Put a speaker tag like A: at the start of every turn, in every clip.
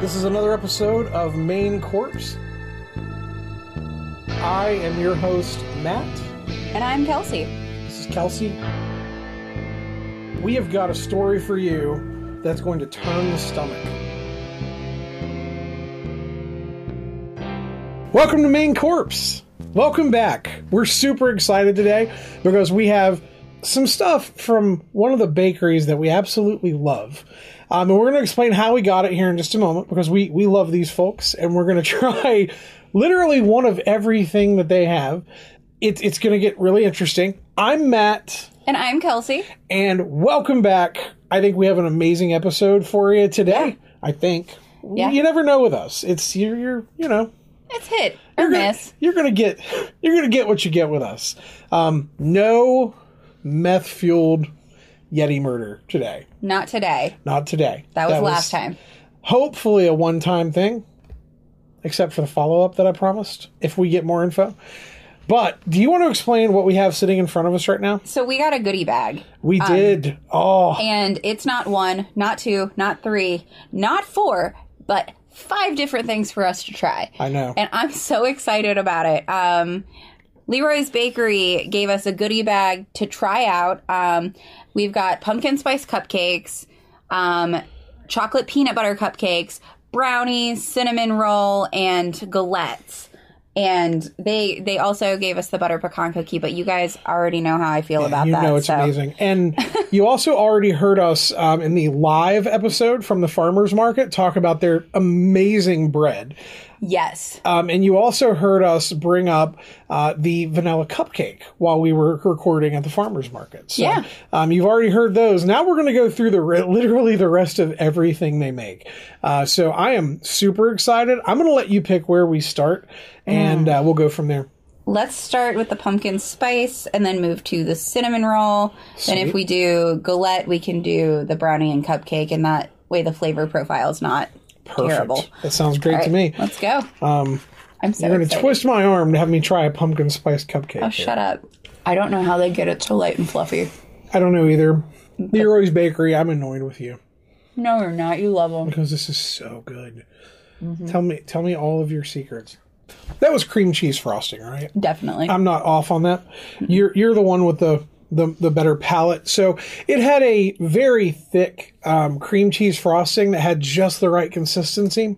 A: This is another episode of Main Corpse. I am your host, Matt.
B: And I'm Kelsey.
A: This is Kelsey. We have got a story for you that's going to turn the stomach. Welcome to Main Corpse. Welcome back. We're super excited today because we have some stuff from one of the bakeries that we absolutely love. Um, and we're going to explain how we got it here in just a moment because we, we love these folks and we're going to try literally one of everything that they have. It, it's going to get really interesting. I'm Matt
B: And I'm Kelsey.
A: and welcome back. I think we have an amazing episode for you today. I think.
B: Yeah.
A: You never know with us. It's you're, you're you know
B: It's hit or
A: you're gonna,
B: miss.
A: you're gonna get you're gonna get what you get with us. Um, no meth fueled Yeti murder today.
B: Not today.
A: Not today.
B: That was last time.
A: Hopefully a one time thing, except for the follow up that I promised. If we get more info. But do you want to explain what we have sitting in front of us right now?
B: So we got a goodie bag.
A: We did. Oh,
B: And it's not one, not two, not three, not four, but five different things for us to try.
A: I know.
B: And I'm so excited about it. Um, LeRoy's Bakery gave us a goodie bag to try out. Um, we've got pumpkin spice cupcakes, um, chocolate peanut butter cupcakes, brownies, cinnamon roll, and galettes. And they they also gave us the butter pecan cookie, but you guys already know how I feel about
A: you
B: that.
A: You know it's
B: so-
A: amazing. And you also already heard us um, in the live episode from the farmers market talk about their amazing bread.
B: Yes.
A: Um, and you also heard us bring up uh, the vanilla cupcake while we were recording at the farmers market. So,
B: Yeah.
A: um, you've already heard those. Now we're going to go through the re- literally the rest of everything they make. Uh, so I am super excited. I'm going to let you pick where we start, and uh, we'll go from there.
B: Let's start with the pumpkin spice and then move to the cinnamon roll. And if we do galette, we can do the brownie and cupcake, and that way the flavor profile is not
A: Perfect.
B: terrible.
A: That sounds great
B: All
A: to me.
B: Let's go. Um, I'm so
A: You're going to twist my arm to have me try a pumpkin spice cupcake.
B: Oh,
A: here.
B: shut up. I don't know how they get it so light and fluffy.
A: I don't know either. The LeRoy's Bakery, I'm annoyed with you
B: No, you're not. You love them.
A: because this is so good.
B: Mm-hmm.
A: Tell me, tell me all of your secrets. That was cream cheese frosting, right?
B: Definitely.
A: I'm not off on that. You're you're the one with the the, the better palate. So it had a very thick um, cream cheese frosting that had just the right consistency.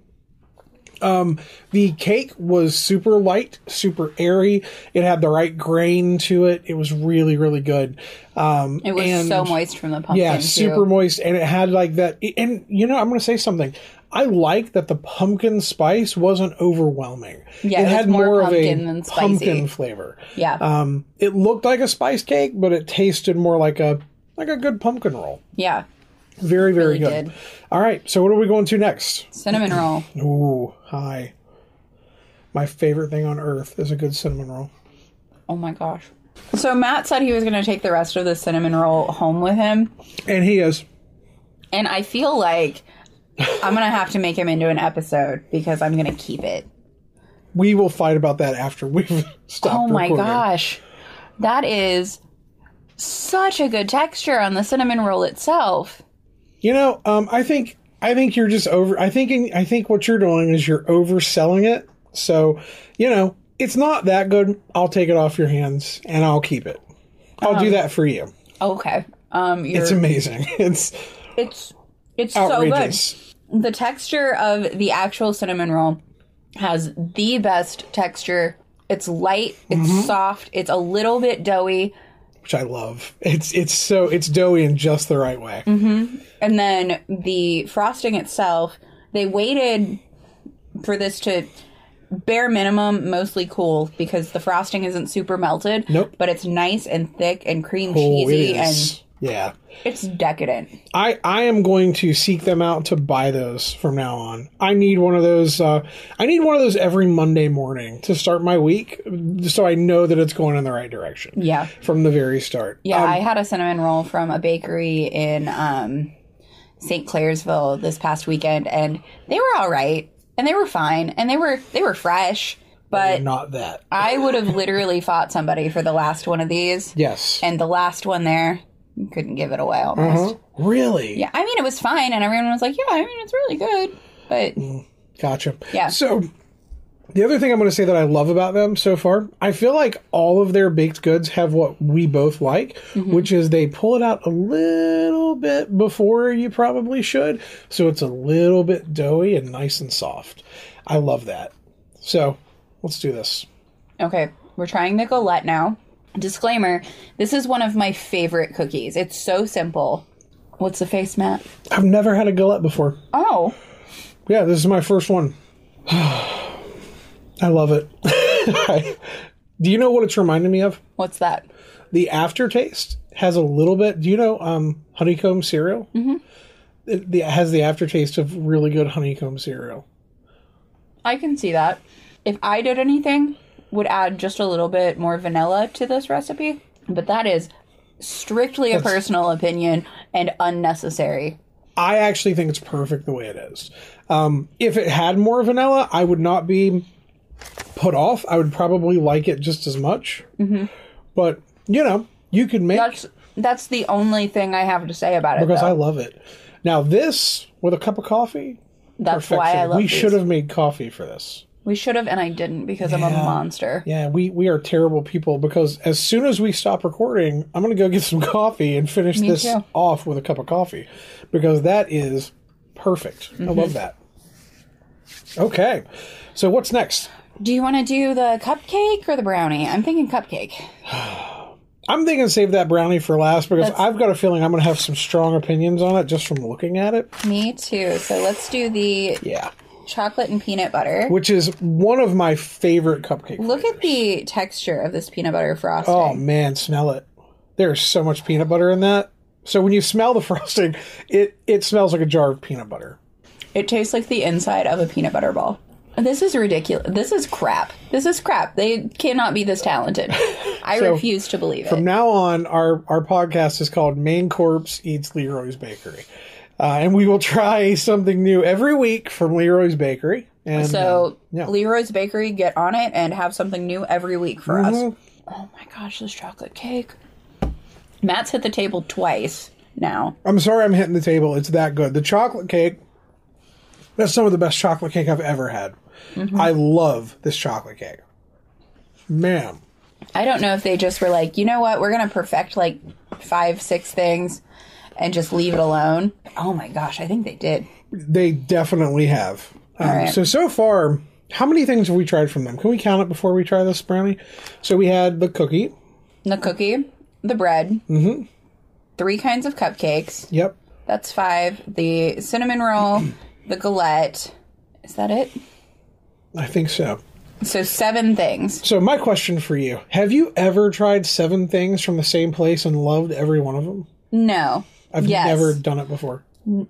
A: Um, the cake was super light, super airy. It had the right grain to it. It was really, really good. Um,
B: it was
A: and-
B: so moist from the pumpkin.
A: yeah,
B: too.
A: super moist, and it had like that. And you know, I'm going to say something. I like that the pumpkin spice wasn't overwhelming.
B: Yeah,
A: it
B: it
A: had
B: more
A: more, of a
B: pumpkin than spicy.
A: pumpkin flavor.
B: Yeah.
A: Um, it looked like a spice cake, but it tasted more like a like a good pumpkin roll.
B: yeah.
A: Very, very
B: Really
A: good.
B: did.
A: All right, so what are we going to next?
B: Cinnamon roll.
A: Ooh, hi. My favorite thing on earth is a good cinnamon roll.
B: Oh my gosh. So Matt said he was going to take the rest of the cinnamon roll home with him.
A: And he is.
B: And I feel like I'm going to have to make him into an episode because I'm going to keep it.
A: We will fight about that after we've stopped.
B: Oh my
A: recording.
B: gosh. That is such a good texture on the cinnamon roll itself.
A: You know, um, I think I think you're just over. I think I think what you're doing is you're overselling it. So, you know, it's not that good. I'll take it off your hands and I'll keep it. I'll do that for you.
B: Okay. Um
A: It's amazing. It's
B: it's it's
A: outrageous.
B: so good. The texture of the actual cinnamon roll has the best texture. It's light, it's
A: Mm-hmm.
B: soft, it's a little bit doughy.
A: which I love. It's it's so it's doughy in just the right way.
B: And then the frosting itself, they waited for this to bare minimum mostly cool because the frosting isn't super melted.
A: Nope.
B: But it's nice and thick and cream
A: Oh,
B: cheesy
A: is. Yeah.
B: it's decadent.
A: I, I am going to seek them out to buy those from now on. I need one of those. Uh, I need one of those every Monday morning to start my week, so I know that it's going in the right direction.
B: Yeah.
A: from the very start.
B: Yeah,
A: Um,
B: I had a cinnamon roll from a bakery in um, St. Clairsville this past weekend, and they were all right, and they were fine, and they were they were fresh. But
A: not that.
B: I would have literally fought somebody for the last one of these,
A: Yes.
B: and the last one there, you couldn't give it away almost.
A: Really?
B: Yeah, I mean it was fine, and everyone was like, "Yeah, I mean it's really good." But
A: Gotcha.
B: Yeah.
A: So the other thing I'm going to say that I love about them so far, I feel like all of their baked goods have what we both like,
B: Mm-hmm.
A: which is they pull it out a little bit before you probably should, so it's a little bit doughy and nice and soft. I love that. So let's do this.
B: Okay, we're trying the Galette now. Disclaimer this is one of my favorite cookies. It's so simple. What's the face, Matt?
A: I've never had a galette before.
B: Oh,
A: Yeah, this is my first one. I love it. do you know what it's reminding me of?
B: what's that?
A: the aftertaste has a little bit. Do you know um, honeycomb cereal? Mm-hmm. It, the, it has the aftertaste of really good honeycomb cereal.
B: I can see that. If I did anything, would add just a little bit more vanilla to this recipe, but that is strictly a personal opinion and unnecessary.
A: I actually think it's perfect the way it is. Um, if it had more vanilla, I would not be put off. I would probably like it just as much. Mm-hmm. But you know, you could make
B: That's that's the only thing I have to say about it.
A: because
B: though.
A: I love it. Now this with a cup of coffee.
B: that's why I
A: perfection.
B: love
A: we
B: these.
A: should have made coffee for this.
B: We should have, and I didn't because I'm a
A: Yeah.
B: monster.
A: Yeah, we, we are terrible people because as soon as we stop recording, I'm going to go get some coffee and finish
B: Me
A: this
B: too.
A: off with a cup of coffee because that is perfect. I
B: Mm-hmm.
A: love that. Okay, so what's next?
B: Do you want to do the cupcake or the brownie? I'm thinking cupcake.
A: I'm thinking save that brownie for last because
B: That's-
A: I've got a feeling I'm going to have some strong opinions on it just from looking at it.
B: Me too. So let's do the
A: Yeah,
B: chocolate and peanut butter.
A: which is one of my favorite cupcake.
B: Look at the texture of this peanut butter frosting.
A: Oh man, smell it. There's so much peanut butter in that. So when you smell the frosting, it it smells like a jar of peanut butter.
B: It tastes like the inside of a peanut butter ball. This is ridiculous. This is crap. This is crap. They cannot be this talented. I
A: So,
B: refuse to believe it.
A: From now on, our our podcast is called Main Corpse Eats LeRoy's Bakery, uh, and we will try something new every week from LeRoy's Bakery. And
B: So,
A: uh, yeah.
B: LeRoy's Bakery, get on it and have something new every week for us.
A: Mhm.
B: Oh my gosh, this chocolate cake. Matt's hit the table twice now.
A: I'm sorry, I'm hitting the table. It's that good. The chocolate cake. That's some of the best chocolate cake I've ever had.
B: Mm-hmm.
A: I love this chocolate cake. Man,
B: I don't know if they just were like, you know what, we're going to perfect like five, six things and just leave it alone. Oh my gosh, I think they did.
A: they definitely have. Um,
B: right.
A: So so far, how many things have we tried from them? Can we count it before we try this brownie? So we had the cookie.
B: The cookie, the bread, mm-hmm. three kinds of cupcakes.
A: Yep.
B: That's five. The cinnamon roll, the galette. Is that it?
A: I think so.
B: So seven things.
A: So my question for you: Have you ever tried seven things from the same place and loved every one of them?
B: No.
A: I've
B: Yes.
A: never done it before.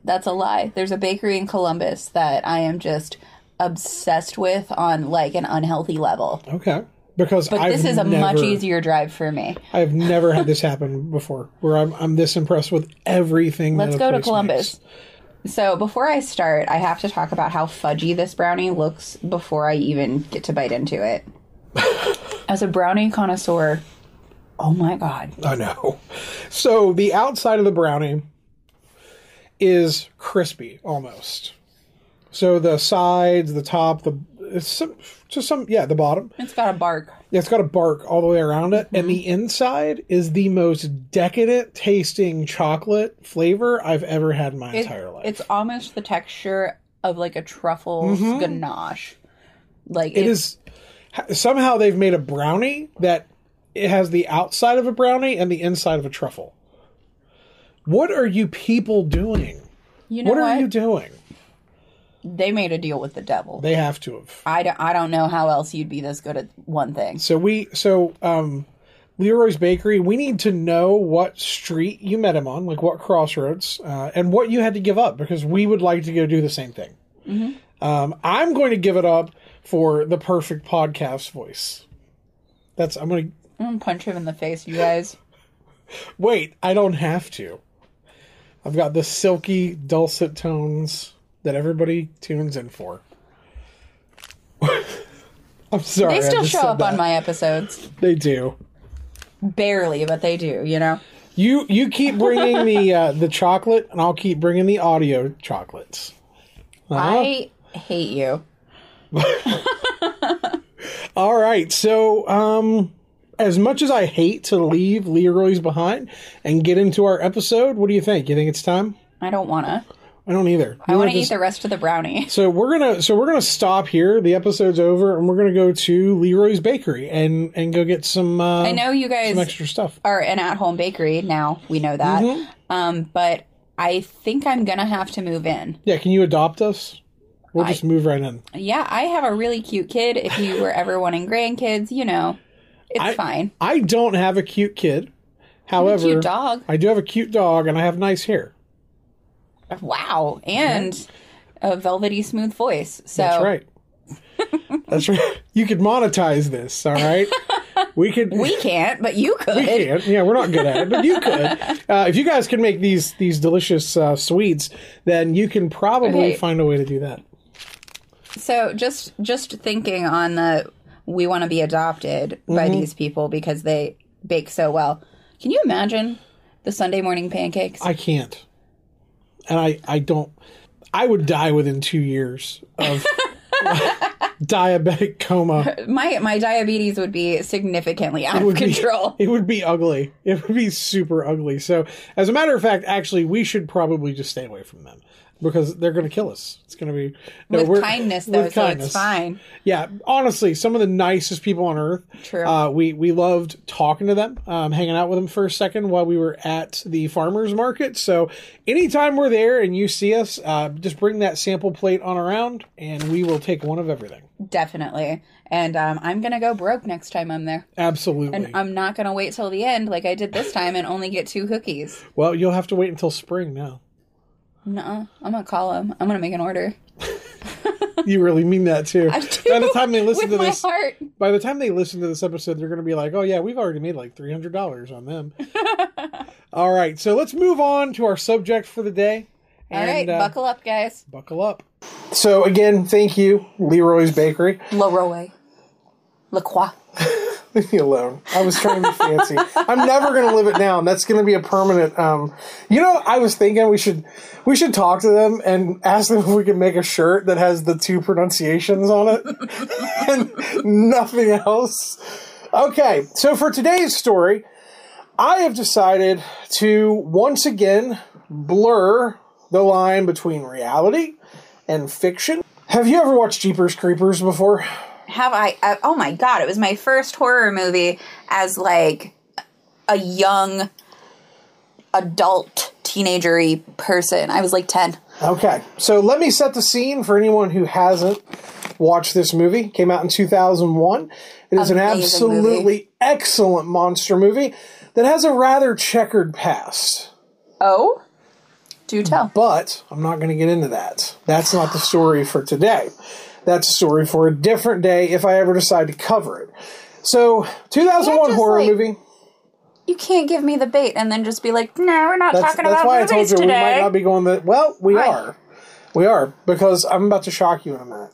B: That's a lie. There's a bakery in Columbus that I am just obsessed with on like an unhealthy level.
A: Okay. Because
B: But
A: I've
B: this is a
A: never,
B: much easier drive for me.
A: I've never had this happen before, where I'm I'm this impressed with everything.
B: Let's go to Columbus.
A: makes.
B: So before I start, I have to talk about how fudgy this brownie looks before I even get to bite into it. As a brownie connoisseur, oh my god.
A: I know. So the outside of the brownie is crispy almost. So the sides, the top, the it's some, just some yeah, the bottom.
B: It's got a bark.
A: Yeah, it's got a bark all the way around it, and the mm-hmm. inside is the most decadent tasting chocolate flavor I've ever had in my
B: It-
A: entire life.
B: It's almost the texture of like a truffle mm-hmm. ganache. Like
A: It is somehow they've made a brownie that it has the outside of a brownie and the inside of a truffle. What are you people doing?
B: You know
A: what
B: what?
A: are you doing?
B: They made a deal with the devil.
A: They have to have.
B: I don't, I don't know how else you'd be this good at one thing.
A: So we so um LeRoy's Bakery, we need to know what street you met him on, like what crossroads, uh, and what you had to give up because we would like to go do the same thing. Um, I'm going to give it up for the perfect podcast voice. That's I'm going to
B: I'm gonna punch him in the face, you guys.
A: wait. I don't have to. I've got the silky, dulcet tones that everybody tunes in for. I'm sorry.
B: They still show up on my episodes.
A: They do.
B: Barely, but they do, you know?
A: You you keep bringing the uh, the chocolate, and I'll keep bringing the audio chocolates.
B: I hate you.
A: All right. So, um, as much as I hate to leave LeRoy's behind and get into our episode, what do you think? You think it's time?
B: I don't want to.
A: I don't either.
B: I want to eat the rest of the brownie.
A: So we're gonna so we're gonna stop here. The episode's over, and we're gonna go to LeRoy's Bakery and and go get some. Uh,
B: I know you guys
A: some extra stuff.
B: are an at-home bakery now. We know that.
A: Mm-hmm.
B: Um, but I think I'm gonna have to move in.
A: Yeah, can you adopt us? We'll just move right in.
B: Yeah, I have a really cute kid. If you were ever wanting grandkids, you know, it's
A: I-
B: fine.
A: I don't have a cute kid. However,
B: Cute dog.
A: I do have a cute dog, and I have nice hair.
B: Wow, and a velvety smooth voice. So
A: That's right. That's right. You could monetize this. All right. We could.
B: we can't, but you could.
A: We can't. Yeah, we're not good at it, but you could. Uh, if you guys can make these these delicious uh, sweets, then you can probably
B: Okay.
A: find a way to do that.
B: So just just thinking on the we want to be adopted by
A: Mm-hmm.
B: these people because they bake so well. Can you imagine the Sunday morning pancakes?
A: I can't, and I I don't. I would die within two years of diabetic coma.
B: my my diabetes would be significantly out of
A: would be-
B: control.
A: It would be ugly. It would be super ugly. So, as a matter of fact, actually, we should probably just stay away from them because they're going to kill us. It's going to be no,
B: with kindness though,
A: with
B: so
A: kindness.
B: it's fine.
A: Yeah, honestly, some of the nicest people on earth.
B: True.
A: Uh, we we loved talking to them, um, hanging out with them for a second while we were at the farmers market. So anytime we're there and you see us, uh, just bring that sample plate on around, and we will take one of everything.
B: Definitely. And um, I'm gonna go broke next time I'm there.
A: Absolutely.
B: And I'm not gonna wait till the end like I did this time and only get two cookies.
A: well, you'll have to wait until spring now.
B: Nuh-uh. I'm gonna call them. I'm gonna make an order.
A: You really mean that too.
B: I do
A: By the time they listen to this,
B: heart.
A: by the time they listen to this episode, they're going to be like, "Oh yeah, we've already made like three hundred dollars on them." All right, so let's move on to our subject for the day.
B: All right,
A: uh,
B: buckle up, guys.
A: buckle up. So again, thank you, LeRoy's Bakery.
B: LeRoy. LaCroix.
A: Leave me alone. I was trying to be fancy. I'm never going to live it down. That's going to be a permanent. Um, you know, I was thinking we should we should talk to them and ask them if we can make a shirt that has the two pronunciations on it and nothing else. Okay, so for today's story, I have decided to once again blur the line between reality and fiction. Have you ever watched Jeepers Creepers before?
B: Have I? Uh, oh my god! It was my first horror movie as like a young adult teenagery person. I was like ten.
A: Okay, so let me set the scene for anyone who hasn't watched this movie. Came out in 2001. It is an absolutely
B: movie.
A: excellent monster movie that has a rather checkered past.
B: Oh, do tell.
A: But I'm not going to get into that. That's not the story for today. That's a story for a different day if I ever decide to cover it. So, 2001 horror
B: like,
A: movie.
B: You can't give me the bait and then just be like, "No, we're not
A: That's,
B: talking
A: that's
B: about
A: why I told you
B: today."
A: we might not be going that. Well, we are. We are because I'm about to shock you in a minute.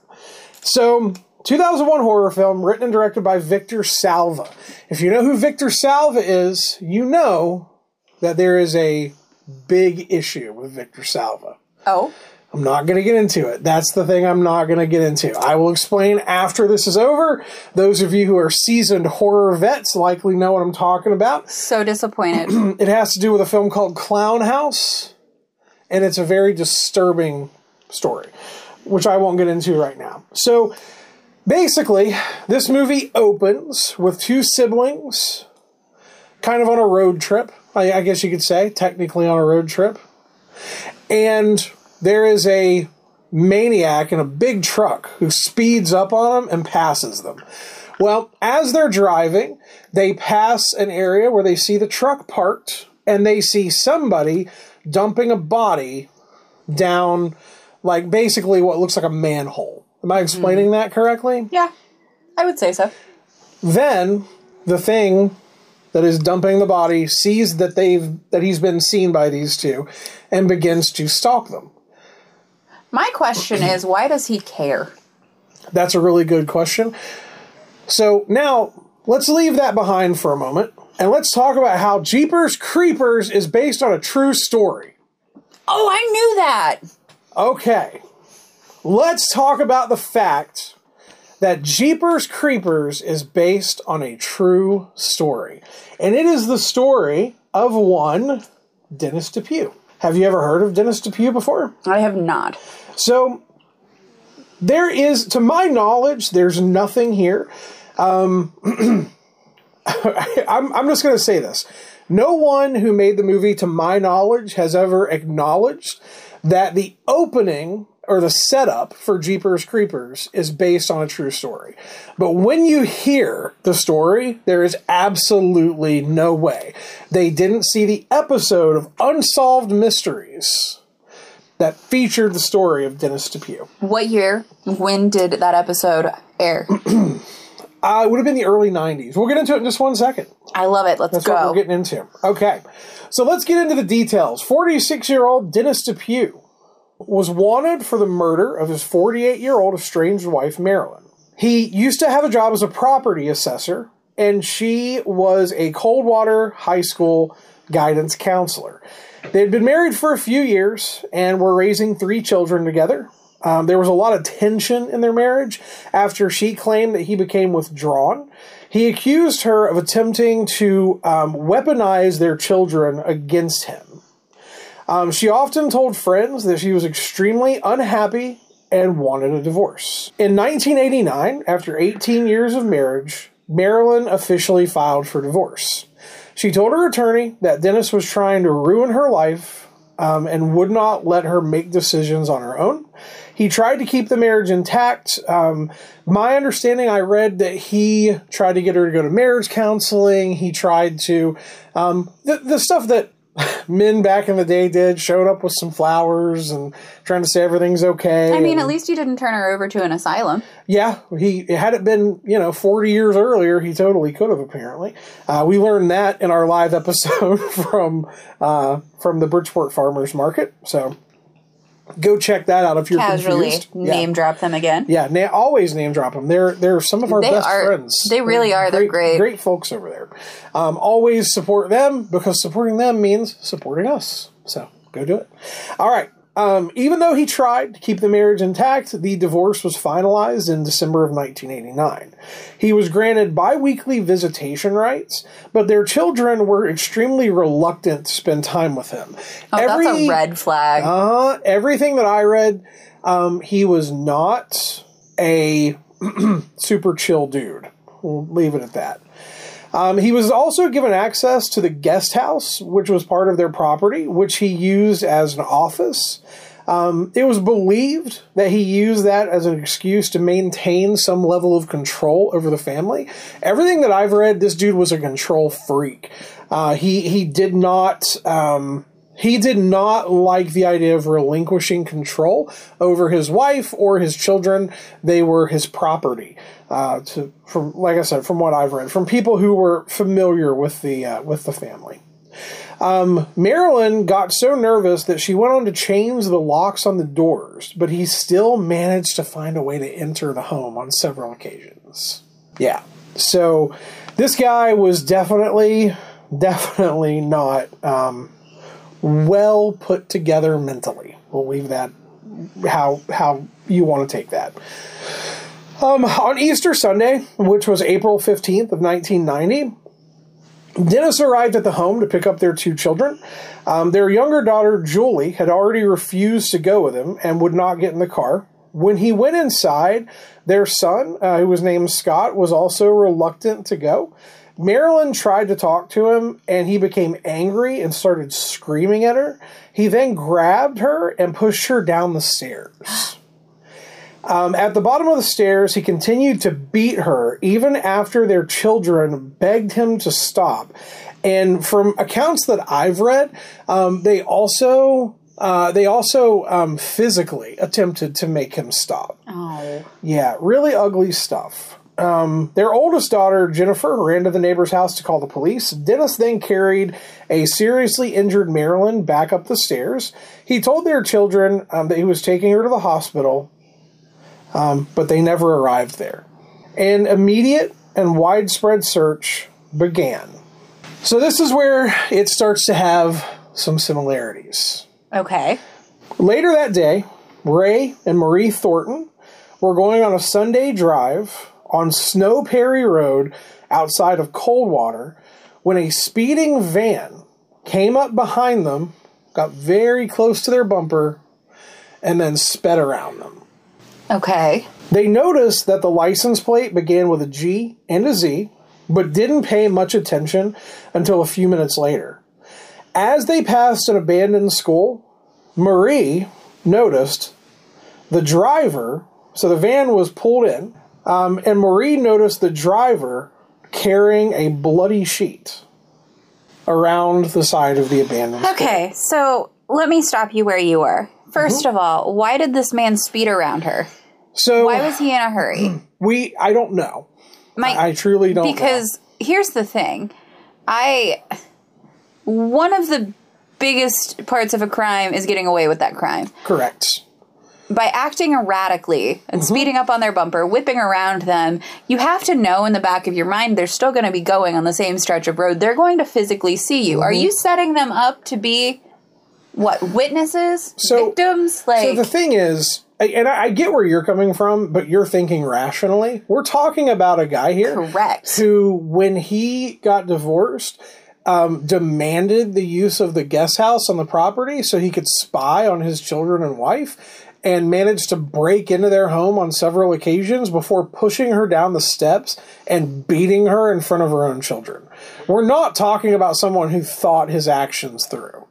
A: So, 2001 horror film written and directed by Victor Salva. If you know who Victor Salva is, you know that there is a big issue with Victor Salva.
B: oh,
A: I'm not going to get into it. That's the thing I'm not going to get into. I will explain after this is over. Those of you who are seasoned horror vets likely know what I'm talking about.
B: so disappointed.
A: It has to do with a film called Clown House, and it's a very disturbing story, which I won't get into right now. So basically, this movie opens with two siblings kind of on a road trip, I, I guess you could say, technically on a road trip. And there is a maniac in a big truck who speeds up on them and passes them. Well, as they're driving, they pass an area where they see the truck parked and they see somebody dumping a body down, like basically what looks like a manhole. Am I explaining hmm. that correctly?
B: yeah, I would say so.
A: Then the thing that is dumping the body sees that they've that he's been seen by these two and begins to stalk them.
B: My question is, why does he care?
A: That's a really good question. So now let's leave that behind for a moment and let's talk about how Jeepers Creepers is based on a true story.
B: Oh, I knew that.
A: Okay. let's talk about the fact that Jeepers Creepers is based on a true story. And it is the story of one Dennis DePue. Have you ever heard of Dennis DePue before?
B: I have not.
A: So, there is, to my knowledge, there's nothing here. Um, I'm, I'm just going to say this. No one who made the movie, to my knowledge, has ever acknowledged that the opening or the setup for Jeepers Creepers is based on a true story. But when you hear the story, there is absolutely no way. They didn't see the episode of Unsolved Mysteries that featured the story of Dennis DePue.
B: What year? When did that episode air?
A: Uh, it would have been the early 90s. We'll get into it in just one second.
B: I love it. Let's
A: That's
B: go.
A: what we're getting into. Okay. So let's get into the details. 46 year old Dennis DePue was wanted for the murder of his 48 year old estranged wife, Marilynn. He used to have a job as a property assessor, and she was a Coldwater High School guidance counselor. They had been married for a few years and were raising three children together. Um, there was a lot of tension in their marriage after she claimed that he became withdrawn. He accused her of attempting to um, weaponize their children against him. Um, she often told friends that she was extremely unhappy and wanted a divorce. In 1989, after 18 years of marriage, Marilynn officially filed for divorce. She told her attorney that Dennis was trying to ruin her life um, and would not let her make decisions on her own. He tried to keep the marriage intact. Um, my understanding, I read that he tried to get her to go to marriage counseling. He tried to, um, the, the stuff that men back in the day did, showed up with some flowers and trying to say everything's okay.
B: I mean,
A: and-
B: at least you didn't turn her over to an asylum.
A: yeah, he had it been you know forty years earlier, he totally could have. Apparently, uh, we learned that in our live episode from uh, from the Bridgeport Farmers Market. So go check that out if you're
B: Casually
A: confused.
B: name drop them again.
A: Yeah, na- always name drop them. They're they're some of our
B: They
A: best
B: are-
A: friends.
B: they really are. They're great.
A: great folks over there. Um, always support them because supporting them means supporting us. So go do it. All right. Um, even though he tried to keep the marriage intact, the divorce was finalized in December of 1989. He was granted biweekly visitation rights, but their children were extremely reluctant to spend time with him.
B: Oh, that's a red flag.
A: Uh, everything that I read, um, he was not a super chill dude. We'll leave it at that. Um, he was also given access to the guest house, which was part of their property, which he used as an office. Um, it was believed that he used that as an excuse to maintain some level of control over the family. Everything that I've read, this dude was a control freak. Uh, he he did not. Um, he did not like the idea of relinquishing control over his wife or his children. They were his property. Uh, to from like I said, from what I've read, from people who were familiar with the uh, with the family. Um, Marilynn got so nervous that she went on to change the locks on the doors, but he still managed to find a way to enter the home on several occasions. Yeah. So this guy was definitely, definitely not um, well put together mentally. We'll leave that how how you want to take that. Um, on Easter Sunday, which was April 15th of 1990, Dennis arrived at the home to pick up their two children. Um, their younger daughter, Julie, had already refused to go with him and would not get in the car. When he went inside, their son, uh, who was named Scott, was also reluctant to go. Marilynn tried to talk to him and he became angry and started screaming at her. He then grabbed her and pushed her down the stairs. Um, at the bottom of the stairs, he continued to beat her even after their children begged him to stop. And from accounts that I've read, um, they also uh, they also um, physically attempted to make him stop.
B: oh.
A: Yeah, really ugly stuff. Um, their oldest daughter, Jennifer, ran to the neighbor's house to call the police. Dennis then carried a seriously injured Marilynn back up the stairs. He told their children um, that he was taking her to the hospital, um, but they never arrived there. An immediate and widespread search began. So, this is where it starts to have some similarities.
B: Okay.
A: Later that day, Ray and Marie Thornton were going on a Sunday drive on Snow Perry Road outside of Coldwater when a speeding van came up behind them, got very close to their bumper, and then sped around them.
B: Okay.
A: They noticed that the license plate began with a G and a Z, but didn't pay much attention until a few minutes later. As they passed an abandoned school, Marie noticed the driver, so the van was pulled in, um, and Marie noticed the driver carrying a bloody sheet around the side of the abandoned school.
B: Okay, so let me stop you where you were. 1st of all, why did this man speed around her?
A: So
B: Why was he in a hurry?
A: we, I don't know.
B: My,
A: I truly don't know.
B: because here's the thing i one of the biggest parts of a crime is getting away with that crime.
A: Correct.
B: by acting erratically and mm-hmm. speeding up on their bumper whipping around them you have to know in the back of your mind they're still going to be going on the same stretch of road. They're going to physically see you. Are mm-hmm. you setting them up to be what witnesses?
A: So-
B: victims? like
A: So the thing is, and I I get where you're coming from, but you're thinking rationally. We're talking about a guy here
B: correct.
A: who, when he got divorced, um, demanded the use of the guest house on the property so he could spy on his children and wife, and managed to break into their home on several occasions before pushing her down the steps and beating her in front of her own children. We're not talking about someone who thought his actions through.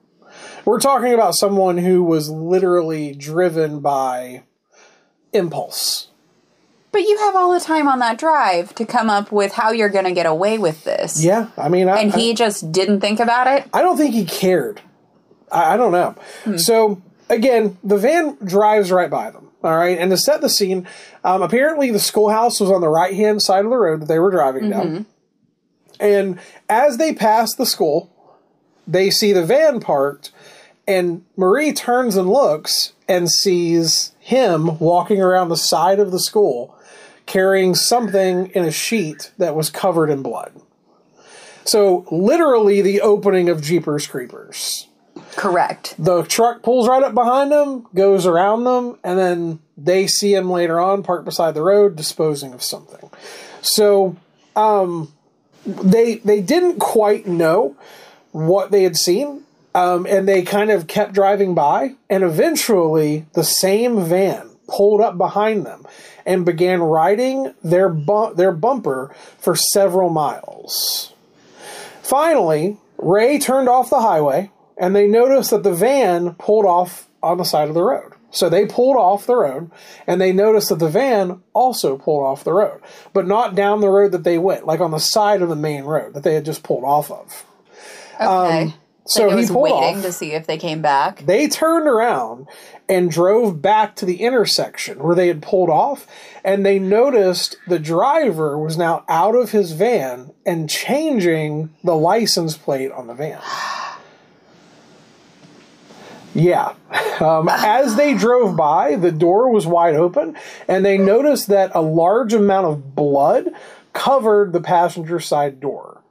A: We're talking about someone who was literally driven by impulse.
B: But you have all the time on that drive to come up with how you're going to get away with this
A: Yeah, I mean, I,
B: and he just didn't think about it
A: I, I don't think he cared. I, I don't know.
B: Hmm.
A: So again, the van drives right by them. All right, and to set the scene, um, apparently the schoolhouse was on the right hand side of the road that they were driving
B: Mm-hmm.
A: down. And as they pass the school, they see the van parked, and Marie turns and looks and sees him walking around the side of the school carrying something in a sheet that was covered in blood. So, literally, the opening of Jeepers Creepers.
B: correct
A: The truck pulls right up behind them, goes around them, and then they see him later on parked beside the road disposing of something. So, um, they they didn't quite know what they had seen, um, and they kind of kept driving by, and eventually the same van pulled up behind them and began riding their bu- their bumper for several miles. Finally, Ray turned off the highway and they noticed that the van pulled off on the side of the road. So they pulled off the road and they noticed that the van also pulled off the road, but not down the road that they went, like on the side of the main road that they had just pulled off of.
B: okay um,
A: So
B: like
A: he
B: was
A: pulled
B: waiting
A: off.
B: to see if they came back
A: They turned around and drove back to the intersection where they had pulled off, and they noticed the driver was now out of his van and changing the license plate on the van. Yeah. Um, as they drove by, the door was wide open, and they noticed that a large amount of blood covered the passenger side door.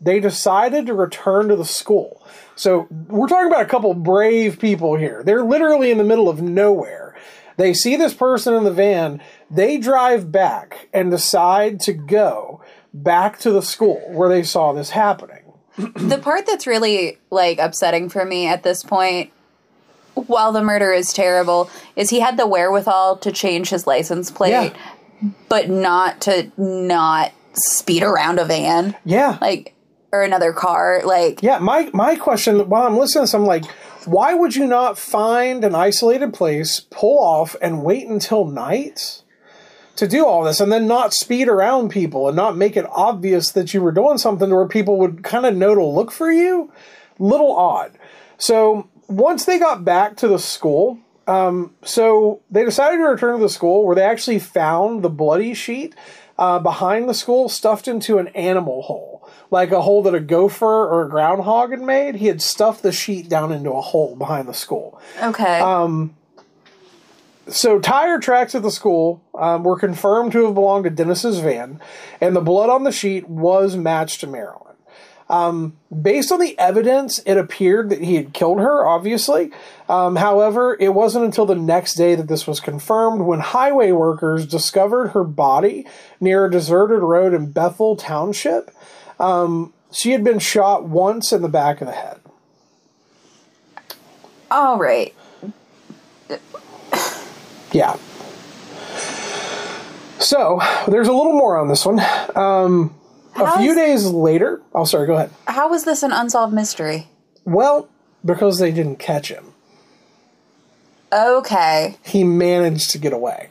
A: They decided to return to the school. So we're talking about a couple brave people here. They're literally in the middle of nowhere. They see this person in the van. They drive back and decide to go back to the school where they saw this happening.
B: the part that's really like upsetting for me at this point while the murder is terrible is he had the wherewithal to change his license plate
A: Yeah.
B: but not to not speed around a van
A: Yeah.
B: like or another car like
A: Yeah, my my question while I'm listening to this, I'm like, why would you not find an isolated place, pull off, and wait until night to do all this, and then not speed around people and not make it obvious that you were doing something where people would kind of know to look for you? Little odd. So once they got back to the school, um, so they decided to return to the school where they actually found the bloody sheet uh, behind the school stuffed into an animal hole, like a hole that a gopher or a groundhog had made. He had stuffed the sheet down into a hole behind the school.
B: okay
A: Um, So tire tracks at the school um, were confirmed to have belonged to Dennis's van, and the blood on the sheet was matched to Marilynn. Um, based on the evidence, it appeared that he had killed her, obviously. Um, however, it wasn't until the next day that this was confirmed when highway workers discovered her body near a deserted road in Bethel Township. Um, she had been shot once in the back of the head.
B: All right.
A: Yeah. So there's a little more on this one. Um, a few
B: is-
A: days later, oh, sorry, go ahead.
B: How was this an unsolved mystery?
A: Well, because they didn't catch him,
B: Okay.
A: he managed to get away.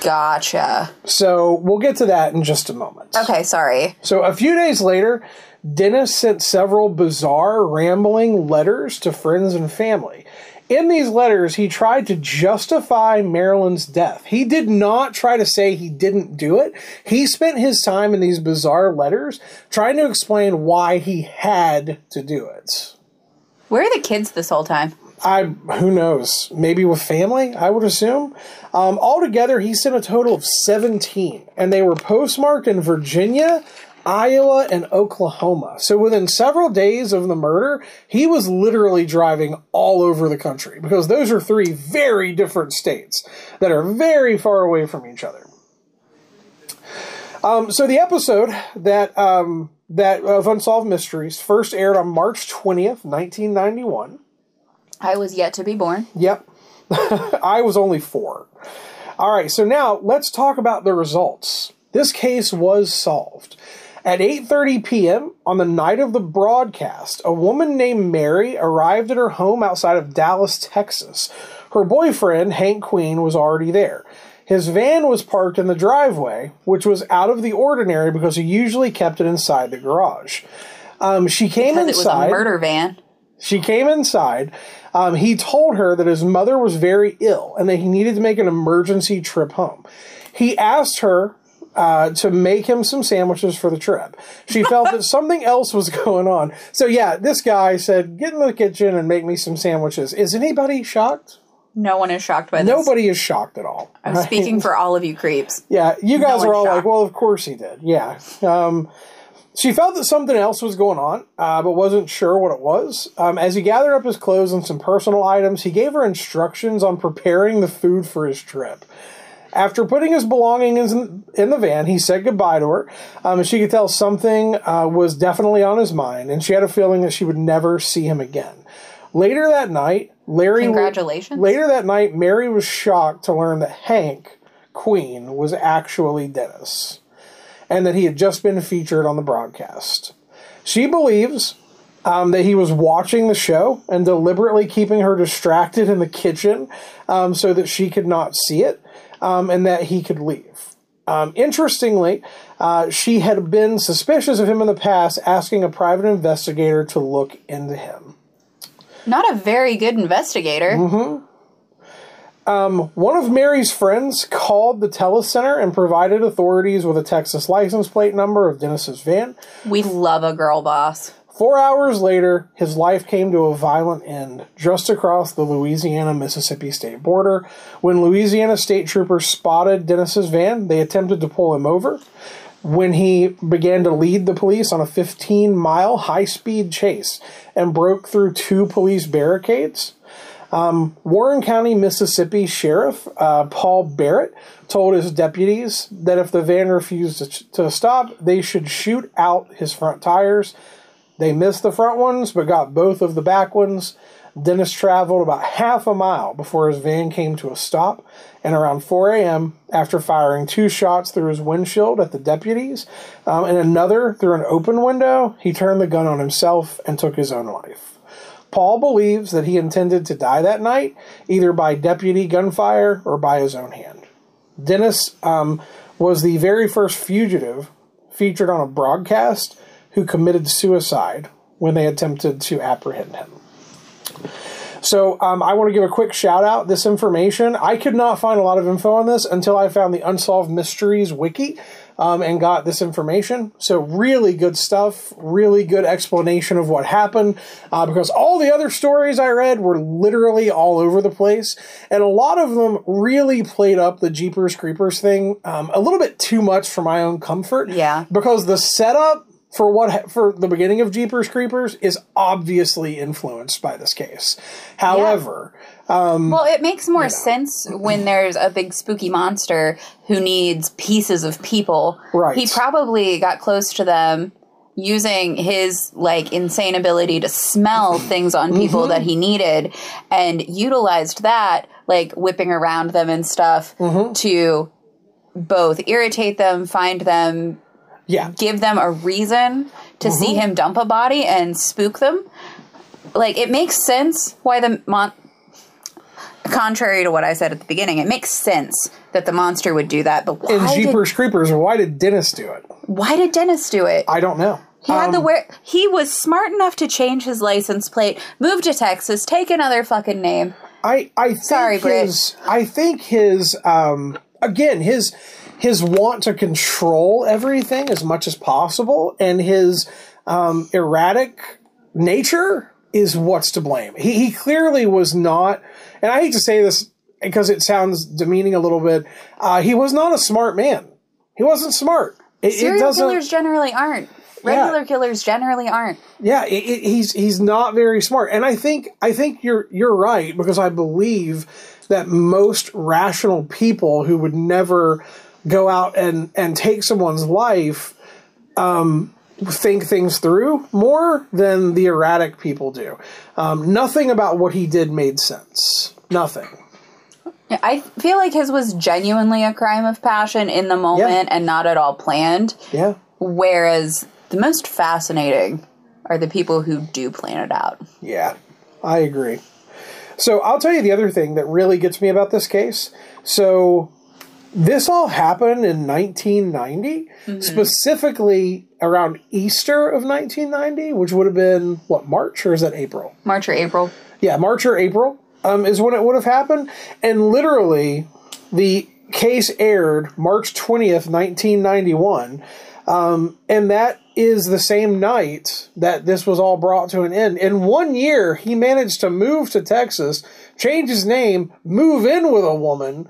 B: Gotcha.
A: So we'll get to that in just a moment.
B: Okay, sorry.
A: So a few days later, Dennis sent several bizarre, rambling letters to friends and family. In these letters, he tried to justify Marilynn's death. He did not try to say he didn't do it. He spent his time in these bizarre letters trying to explain why he had to do it.
B: Where are the kids this whole time?
A: I who knows? Maybe with family, I would assume. Um, altogether, he sent a total of seventeen, and they were postmarked in Virginia, Iowa, and Oklahoma. So within several days of the murder, he was literally driving all over the country because those are three very different states that are very far away from each other. Um, so the episode that um, that of Unsolved Mysteries first aired on March twentieth, nineteen ninety one.
B: I was yet to be born.
A: Yep. I was only four. All right, so now let's talk about the results. This case was solved. At 8:30 p.m. on the night of the broadcast, a woman named Mary arrived at her home outside of Dallas, Texas. Her boyfriend, Hank Queen, was already there. His van was parked in the driveway, which was out of the ordinary because he usually kept it inside the garage. Um, she came
B: Because it was
A: inside.
B: a murder van.
A: She came inside. Um, he told her that his mother was very ill and that he needed to make an emergency trip home. He asked her uh, to make him some sandwiches for the trip. She felt that something else was going on. So, yeah, this guy said, Get in the kitchen and make me some sandwiches. Is anybody shocked?
B: No one is shocked by this.
A: Nobody is shocked at all.
B: I'm
A: right?
B: speaking for all of you creeps.
A: Yeah, you guys
B: one's
A: are all like, well, of course he did. Yeah. Um, she felt that something else was going on, uh, but wasn't sure what it was. Um, as he gathered up his clothes and some personal items, he gave her instructions on preparing the food for his trip. After putting his belongings in, in the van, he said goodbye to her. Um, and she could tell something uh, was definitely on his mind, and she had a feeling that she would never see him again. Later that night, Larry.
B: Congratulations.
A: Later that night, Mary was shocked to learn that Hank Queen was actually Dennis, and that he had just been featured on the broadcast. She believes um, that he was watching the show and deliberately keeping her distracted in the kitchen um, so that she could not see it um, and that he could leave. Um, interestingly, uh, she had been suspicious of him in the past, asking a private investigator to look into him.
B: Not a very good investigator.
A: Mm-hmm. Um, one of Mary's friends called the telecenter and provided authorities with a Texas license plate number of Dennis's van.
B: We love a girl boss.
A: Four hours later, his life came to a violent end just across the Louisiana Mississippi state border. When Louisiana state troopers spotted Dennis's van, they attempted to pull him over. When he began to lead the police on a 15 mile high speed chase and broke through two police barricades, um, Warren County, Mississippi Sheriff uh, Paul Barrett told his deputies that if the van refused to, to stop, they should shoot out his front tires. They missed the front ones, but got both of the back ones. Dennis traveled about half a mile before his van came to a stop, and around 4 a.m., after firing two shots through his windshield at the deputies um, and another through an open window, he turned the gun on himself and took his own life. Paul believes that he intended to die that night, either by deputy gunfire or by his own hand. Dennis um, was the very first fugitive featured on a broadcast who committed suicide when they attempted to apprehend him. So um, I want to give a quick shout out. This information I could not find a lot of info on this until I found the Unsolved Mysteries wiki um, and got this information. So really good stuff. Really good explanation of what happened uh, because all the other stories I read were literally all over the place, and a lot of them really played up the Jeepers Creepers thing um, a little bit too much for my own comfort.
B: Yeah.
A: because the setup for what for the beginning of Jeepers Creepers is obviously influenced by this case. However,
B: Well, it makes more sense when there's a big spooky monster who needs pieces of people.
A: Right.
B: He probably got close to them using his like insane ability to smell things on people
A: Mm-hmm.
B: that he needed and utilized that like whipping around them and stuff
A: Mm-hmm.
B: to both irritate them, find them,
A: yeah,
B: give them a reason to see
A: Mm-hmm.
B: him dump a body and spook them. Like it makes sense why the mon contrary to what I said at the beginning, it makes sense that the monster would do that, but
A: in
B: why did,
A: Jeepers Creepers, or why did Dennis do it?
B: why did Dennis do it?
A: I don't know.
B: He had the
A: Um,
B: where he was smart enough to change his license plate, move to Texas, take another fucking name.
A: I I think
B: Sorry,
A: his I think his um again his his want to control everything as much as possible and his um erratic nature is what's to blame. He he clearly was not and I hate to say this because it sounds demeaning a little bit. Uh, he was not a smart man. He wasn't smart. It, it
B: Serial
A: doesn't.
B: killers generally aren't. Regular killers generally aren't.
A: Yeah, it, it, he's he's not very smart, and I think I think you're you're right because I believe that most rational people who would never go out and and take someone's life um, think things through more than the erratic people do. Um, nothing about what he did made sense. Nothing.
B: I feel like his was genuinely a crime of passion in the moment and not at all planned.
A: Yeah.
B: Whereas the most fascinating are the people who do plan it out.
A: Yeah, I agree. So I'll tell you the other thing that really gets me about this case. So this all happened in 1990, specifically around Easter of 1990, which would have been what March or is that April?
B: March or April.
A: Yeah, March or April um, is when it would have happened, and literally the case aired March 20th, 1991. Um, and that is the same night that this was all brought to an end. In one year, he managed to move to Texas, change his name, move in with a woman,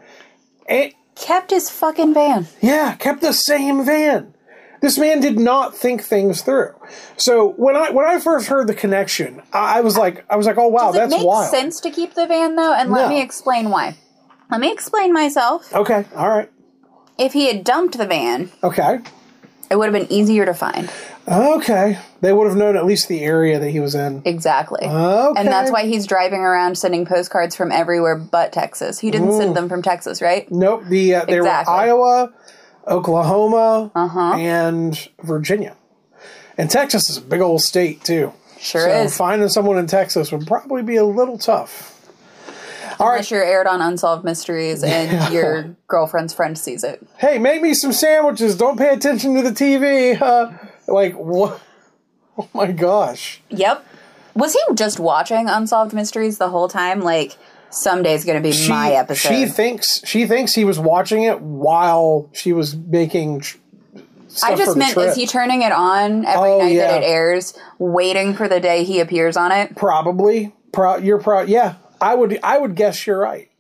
A: and
B: Kept his fucking van.
A: yeah, kept the same van. This man did not think things through. So when I when I first heard the connection, I I was like, I was like, oh wow,
B: Does it
A: that's
B: make
A: wild.
B: sense to keep the van though? And let
A: No.
B: me explain why. Let me explain myself.
A: Okay, all right,
B: If he had dumped the van,
A: okay,
B: it would have been easier to find.
A: okay. They would have known at least the area that he was in.
B: Exactly.
A: Okay.
B: And that's why he's driving around sending postcards from everywhere but Texas. He didn't send them from Texas, right?
A: Nope. The uh, they
B: Exactly.
A: were Iowa, Oklahoma,
B: Uh-huh.
A: and Virginia. And Texas is a big old state too.
B: Sure
A: so
B: is.
A: finding someone in Texas would probably be a little tough. All right.
B: Unless you're aired on Unsolved Mysteries and your girlfriend's friend sees it.
A: Hey, make me some sandwiches. Don't pay attention to the TV. Uh, like what? Oh my gosh.
B: Yep. Was he just watching Unsolved Mysteries the whole time? Like, someday's going to be my episode.
A: She thinks she thinks he was watching it while she was making.
B: I just meant, is he turning it on every
A: Oh,
B: night
A: yeah.
B: that it airs, waiting for the day he appears on it?
A: Probably. Pro, you're pro. Yeah, I would. I would guess you're right.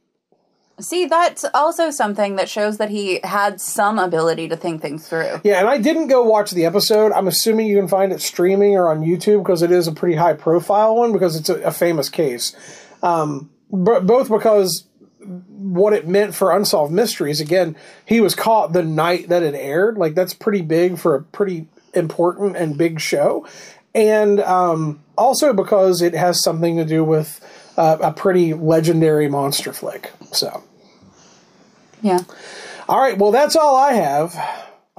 B: See, that's also something that shows that he had some ability to think things through.
A: Yeah, and I didn't go watch the episode. I'm assuming you can find it streaming or on YouTube because it is a pretty high profile one because it's a, a famous case. Um, but both because what it meant for unsolved mysteries. Again, he was caught the night that it aired. Like that's pretty big for a pretty important and big show, and um, also because it has something to do with uh, a pretty legendary monster flick. So,
B: Yeah.
A: all right, well that's all I have.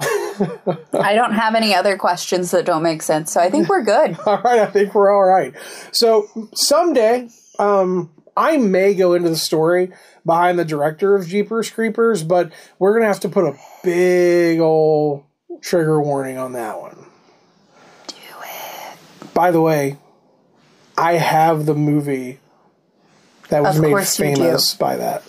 B: I don't have any other questions that don't make sense, so I think we're good.
A: All right, I think we're all right. So someday, um, I may go into the story behind the director of Jeepers Creepers, but we're gonna have to put a big old trigger warning on that one. Do it. By the way, I have the movie that was
B: Of
A: made
B: course you do.
A: famous by that.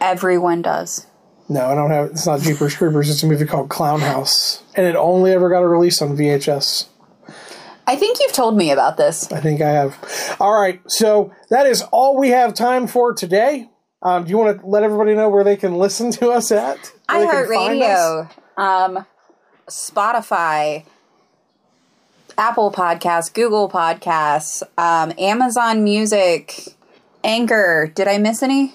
B: Everyone does.
A: No, I don't have. It's not Jeepers Creepers. It's a movie called Clown House, and it only ever got a release on VHS.
B: I think you've told me about this.
A: I think I have. All right, so that is all we have time for today. Um, do you want to let everybody know where they can listen to us at? Where they can
B: iHeartRadio, um, Spotify, Apple Podcasts, Google Podcasts, um, Amazon Music, Anchor. Did I miss any?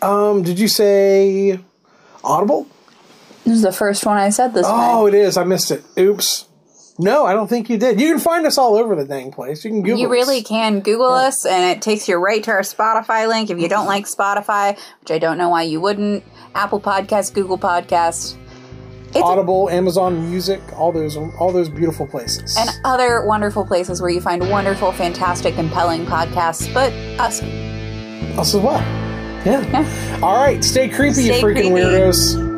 A: Um, did you say Audible?
B: This is the first one I said this
A: Oh,
B: way.
A: it is. I missed it. Oops. No, I don't think you did. You can find us all over the dang place. You can Google.
B: You really
A: us.
B: can Google us, and it takes you right to our Spotify link. If you don't like Spotify, which I don't know why you wouldn't, Apple Podcasts, Google Podcasts, it's
A: Audible, Amazon Music, all those, all those beautiful places.
B: and other wonderful places where you find wonderful, fantastic, compelling podcasts. But us,
A: us as well. Yeah.
B: Yeah.
A: All right. Stay creepy, you
B: Stay
A: freaking
B: creepy.
A: weirdos.